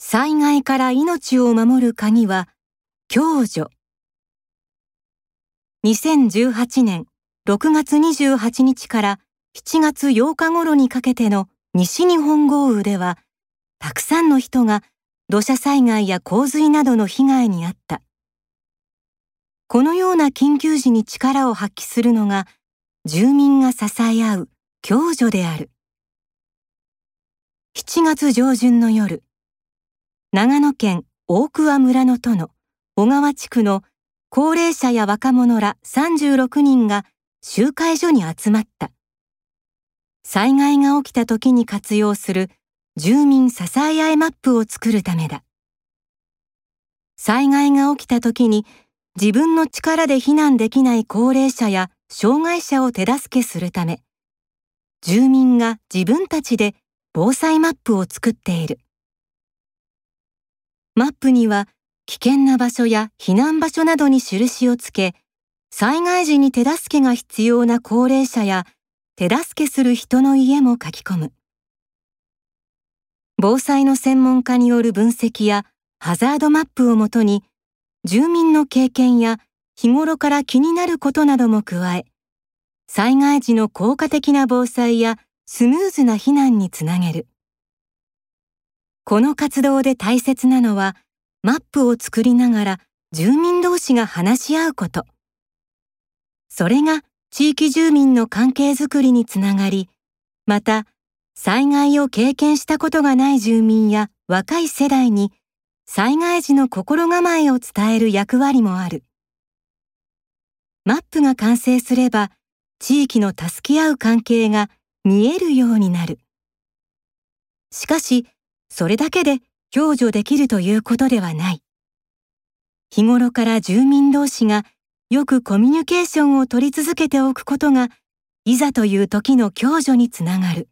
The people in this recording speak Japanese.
災害から命を守る鍵は共助。2018年6月28日から7月8日頃にかけての西日本豪雨ではたくさんの人が土砂災害や洪水などの被害に遭った。このような緊急時に力を発揮するのが住民が支え合う共助である。7月上旬の夜長野県大桑村の殿小川地区の高齢者や若者ら36人が集会所に集まった。災害が起きた時に活用する住民支え合いマップを作るためだ。災害が起きた時に自分の力で避難できない高齢者や障害者を手助けするため住民が自分たちで防災マップを作っている。マップには危険な場所や避難場所などに印をつけ災害時に手助けが必要な高齢者や手助けする人の家も書き込む。防災の専門家による分析やハザードマップをもとに住民の経験や日頃から気になることなども加え災害時の効果的な防災やスムーズな避難につなげる。この活動で大切なのはマップを作りながら住民同士が話し合うことそれが地域住民の関係づくりにつながりまた災害を経験したことがない住民や若い世代に災害時の心構えを伝える役割もある。マップが完成すれば地域の助け合う関係が見えるようになる。しかし、それだけで享受できるということではない。日頃から住民同士がよくコミュニケーションを取り続けておくことが、いざという時の共助につながる。